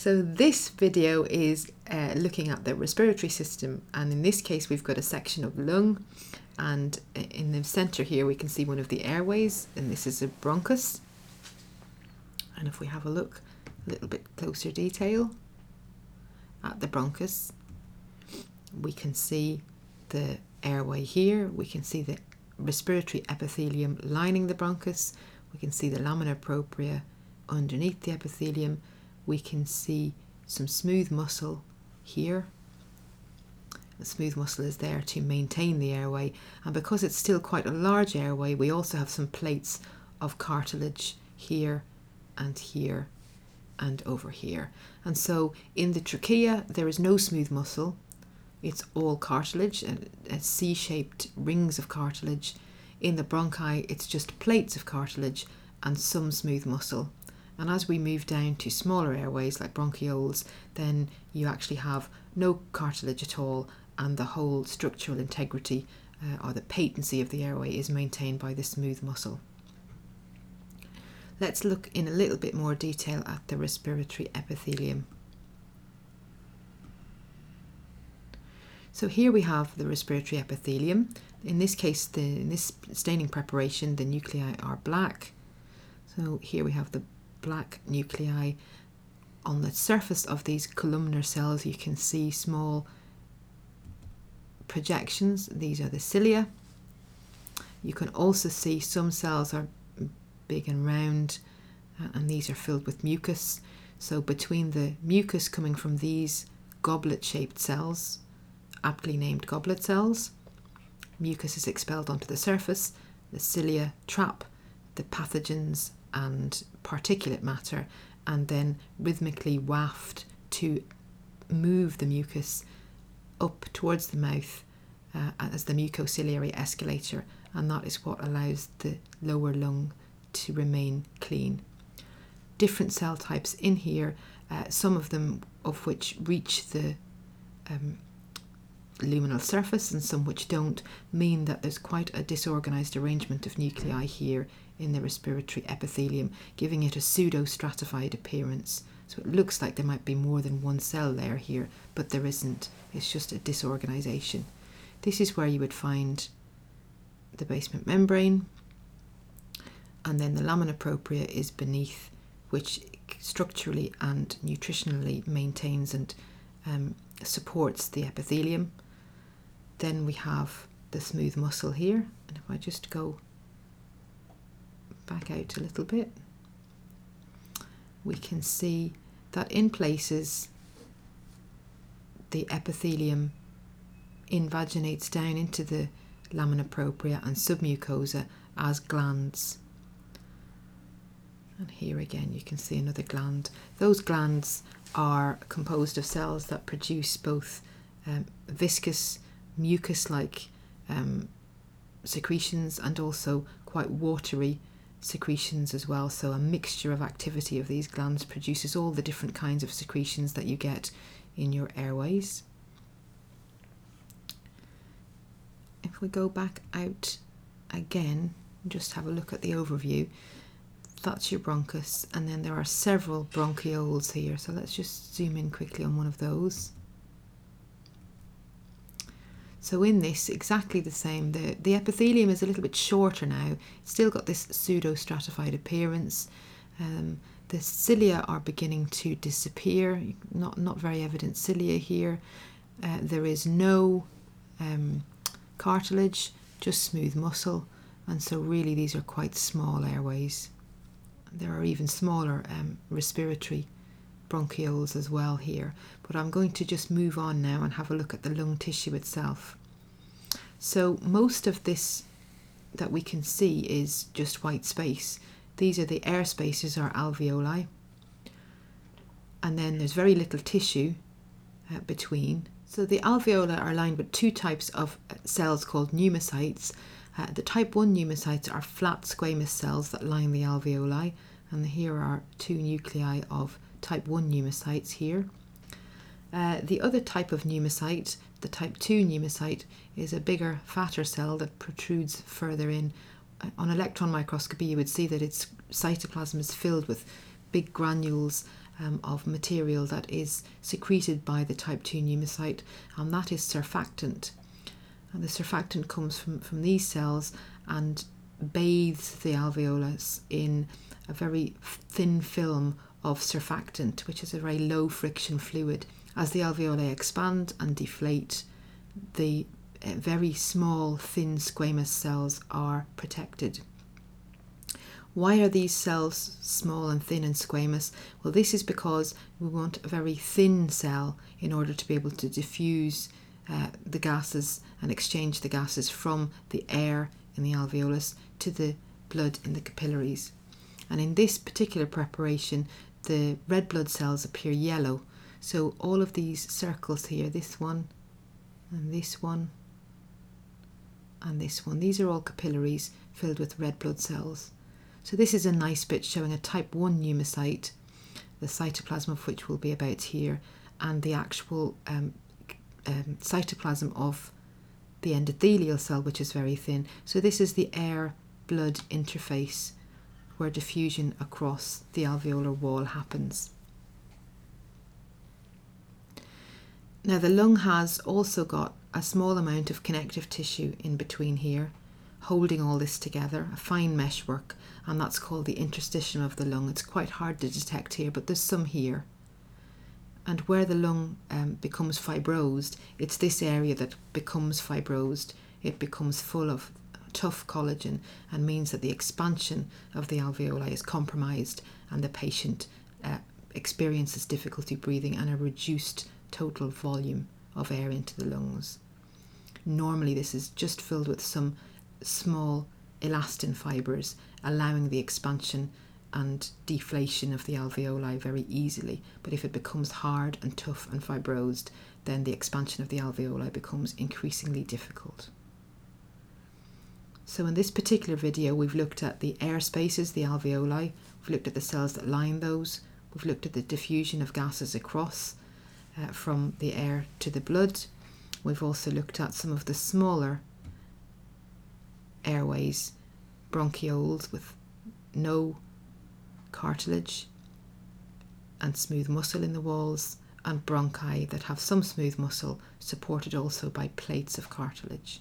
So this video is uh, looking at the respiratory system and in this case we've got a section of lung and in the center here we can see one of the airways and this is a bronchus. And if we have a look a little bit closer detail at the bronchus we can see the airway here we can see the respiratory epithelium lining the bronchus we can see the lamina propria underneath the epithelium we can see some smooth muscle here. The smooth muscle is there to maintain the airway, and because it's still quite a large airway, we also have some plates of cartilage here and here and over here. And so in the trachea, there is no smooth muscle, it's all cartilage, and C shaped rings of cartilage. In the bronchi, it's just plates of cartilage and some smooth muscle. And as we move down to smaller airways like bronchioles, then you actually have no cartilage at all, and the whole structural integrity uh, or the patency of the airway is maintained by the smooth muscle. Let's look in a little bit more detail at the respiratory epithelium. So here we have the respiratory epithelium. In this case, the, in this staining preparation, the nuclei are black. So here we have the black nuclei. On the surface of these columnar cells, you can see small projections. These are the cilia. You can also see some cells are big and round, uh, and these are filled with mucus. So, between the mucus coming from these goblet shaped cells, aptly named goblet cells, mucus is expelled onto the surface, the cilia trap the pathogens and particulate matter and then rhythmically waft to move the mucus up towards the mouth uh, as the mucociliary escalator, and that is what allows the lower lung to remain clean. Different cell types in here, uh, some of them of which reach the um, luminal surface and some which don't, mean that there's quite a disorganized arrangement of nuclei here in the respiratory epithelium, giving it a pseudo stratified appearance. So it looks like there might be more than one cell layer here, but there isn't. It's just a disorganization. This is where you would find the basement membrane, and then the lamina propria is beneath, which structurally and nutritionally maintains and um, supports the epithelium. Then we have the smooth muscle here, and if I just go back out a little bit, we can see that in places the epithelium invaginates down into the lamina propria and submucosa as glands. And here again you can see another gland. Those glands are composed of cells that produce both um, viscous, mucus like um, secretions and also quite watery secretions as well. So, a mixture of activity of these glands produces all the different kinds of secretions that you get in your airways. If we go back out again, just have a look at the overview. That's your bronchus, and then there are several bronchioles here. So, let's just zoom in quickly on one of those. So in this, exactly the same. The, the epithelium is a little bit shorter now. It's still got this pseudo-stratified appearance. Um, the cilia are beginning to disappear. Not not very evident cilia here. Uh, there is no um, cartilage, just smooth muscle, and so really these are quite small airways. There are even smaller um, respiratory bronchioles as well here. But I'm going to just move on now and have a look at the lung tissue itself. So most of this that we can see is just white space. These are the air spaces or alveoli. And then there's very little tissue uh, between. So the alveoli are lined with two types of uh, cells called pneumocytes. Uh, the type 1 pneumocytes are flat squamous cells that line the alveoli, and here are two nuclei of type 1 pneumocytes here. Uh, the other type of pneumocyte, the type 2 pneumocyte, is a bigger, fatter cell that protrudes further in. Uh, on electron microscopy, you would see that its cytoplasm is filled with big granules um, of material that is secreted by the type 2 pneumocyte, and that is surfactant. And the surfactant comes from, from these cells and bathes the alveolus in a very thin film of surfactant, which is a very low friction fluid. As the alveoli expand and deflate, the uh, very small, thin squamous cells are protected. Why are these cells small and thin and squamous? Well, this is because we want a very thin cell in order to be able to diffuse uh, the gases and exchange the gases from the air in the alveolus to the blood in the capillaries. And in this particular preparation, the red blood cells appear yellow. So all of these circles here, this one and this one and this one, these are all capillaries filled with red blood cells. So this is a nice bit showing a type 1 pneumocyte, the cytoplasm of which will be about here, and the actual um, um, cytoplasm of the endothelial cell, which is very thin. So this is the air-blood interface where diffusion across the alveolar wall happens. Now the lung has also got a small amount of connective tissue in between here, holding all this together, a fine meshwork, and that's called the interstitium of the lung. It's quite hard to detect here, but there's some here. And where the lung um, becomes fibrosed, it's this area that becomes fibrosed. It becomes full of tough collagen and means that the expansion of the alveoli is compromised and the patient uh, experiences difficulty breathing and a reduced total volume of air into the lungs. Normally, this is just filled with some small elastin fibres, allowing the expansion and deflation of the alveoli very easily. But if it becomes hard and tough and fibrosed, then the expansion of the alveoli becomes increasingly difficult. So in this particular video, we've looked at the air spaces, the alveoli, we've looked at the cells that line those, we've looked at the diffusion of gases across uh, from the air to the blood. We've also looked at some of the smaller airways, bronchioles with no cartilage and smooth muscle in the walls, and bronchi that have some smooth muscle supported also by plates of cartilage.